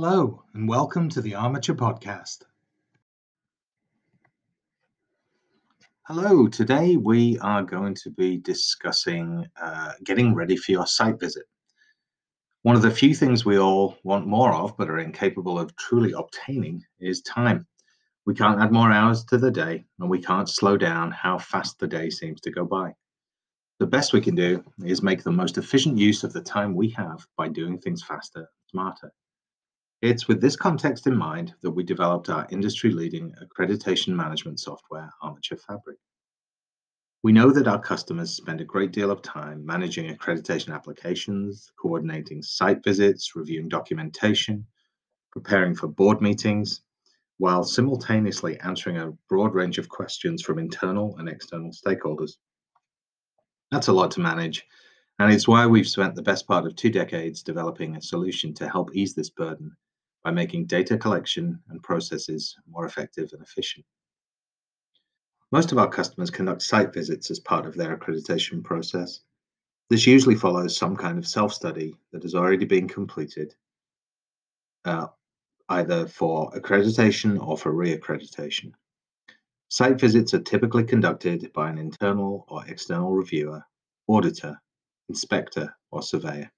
Hello, and welcome to the Armature Podcast. Hello, today we are going to be discussing uh, getting ready for your site visit. One of the few things we all want more of but are incapable of truly obtaining is time. We can't add more hours to the day, and we can't slow down how fast the day seems to go by. The best we can do is make the most efficient use of the time we have by doing things faster, smarter. It's with this context in mind that we developed our industry-leading accreditation management software, Armature Fabric. We know that our customers spend a great deal of time managing accreditation applications, coordinating site visits, reviewing documentation, preparing for board meetings, while simultaneously answering a broad range of questions from internal and external stakeholders. That's a lot to manage, and it's why we've spent the best part of two decades developing a solution to help ease this burden by making data collection and processes more effective and efficient. Most of our customers conduct site visits as part of their accreditation process. This usually follows some kind of self-study that has already been completed, uh, either for accreditation or for re-accreditation. Site visits are typically conducted by an internal or external reviewer, auditor, inspector, or surveyor.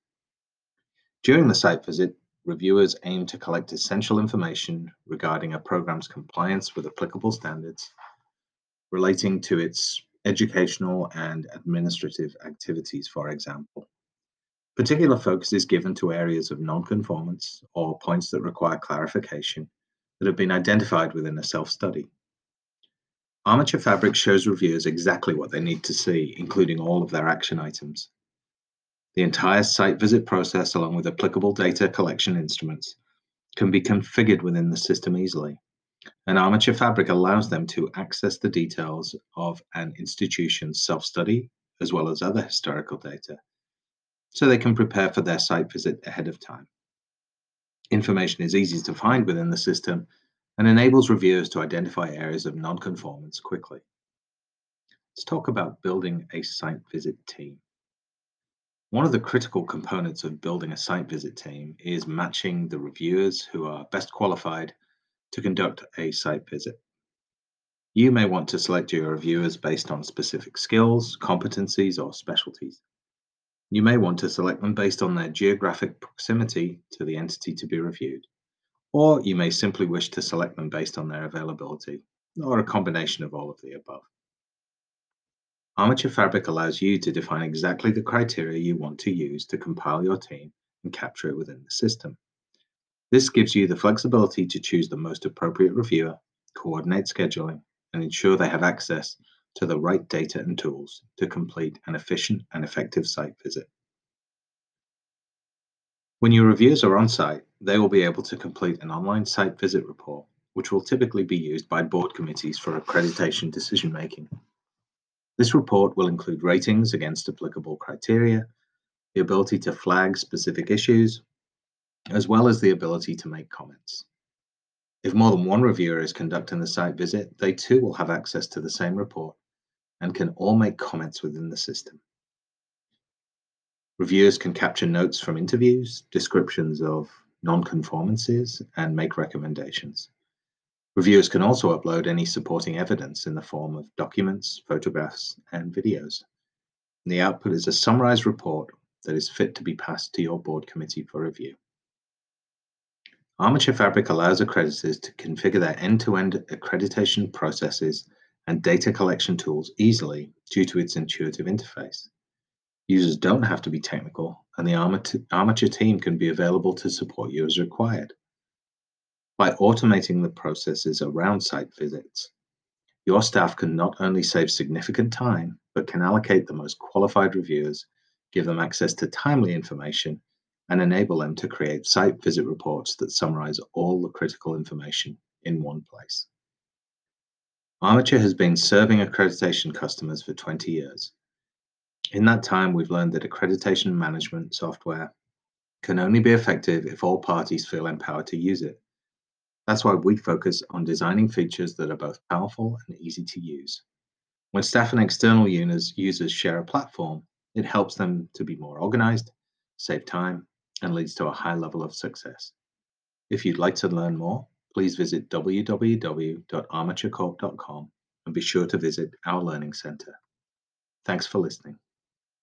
During the site visit, reviewers aim to collect essential information regarding a program's compliance with applicable standards relating to its educational and administrative activities, for example. Particular focus is given to areas of non-conformance or points that require clarification that have been identified within a self-study. Armature Fabric shows reviewers exactly what they need to see, including all of their action items. The entire site visit process, along with applicable data collection instruments, can be configured within the system easily. An Armature Fabric allows them to access the details of an institution's self-study, as well as other historical data, so they can prepare for their site visit ahead of time. Information is easy to find within the system and enables reviewers to identify areas of non-conformance quickly. Let's talk about building a site visit team. One of the critical components of building a site visit team is matching the reviewers who are best qualified to conduct a site visit. You may want to select your reviewers based on specific skills, competencies, or specialties. You may want to select them based on their geographic proximity to the entity to be reviewed, or you may simply wish to select them based on their availability, or a combination of all of the above. Armature Fabric allows you to define exactly the criteria you want to use to compile your team and capture it within the system. This gives you the flexibility to choose the most appropriate reviewer, coordinate scheduling, and ensure they have access to the right data and tools to complete an efficient and effective site visit. When your reviewers are on site, they will be able to complete an online site visit report, which will typically be used by board committees for accreditation decision making. This report will include ratings against applicable criteria, the ability to flag specific issues, as well as the ability to make comments. If more than one reviewer is conducting the site visit, they too will have access to the same report and can all make comments within the system. Reviewers can capture notes from interviews, descriptions of non-conformances, and make recommendations. Reviewers can also upload any supporting evidence in the form of documents, photographs, and videos. And the output is a summarized report that is fit to be passed to your board committee for review. Armature Fabric allows accreditors to configure their end-to-end accreditation processes and data collection tools easily due to its intuitive interface. Users don't have to be technical, and the Armature team can be available to support you as required. By automating the processes around site visits, your staff can not only save significant time, but can allocate the most qualified reviewers, give them access to timely information, and enable them to create site visit reports that summarize all the critical information in one place. Armature has been serving accreditation customers for 20 years. In that time, we've learned that accreditation management software can only be effective if all parties feel empowered to use it. That's why we focus on designing features that are both powerful and easy to use. When staff and external users, users share a platform, it helps them to be more organized, save time, and leads to a high level of success. If you'd like to learn more, please visit www.armaturecorp.com and be sure to visit our Learning Center. Thanks for listening.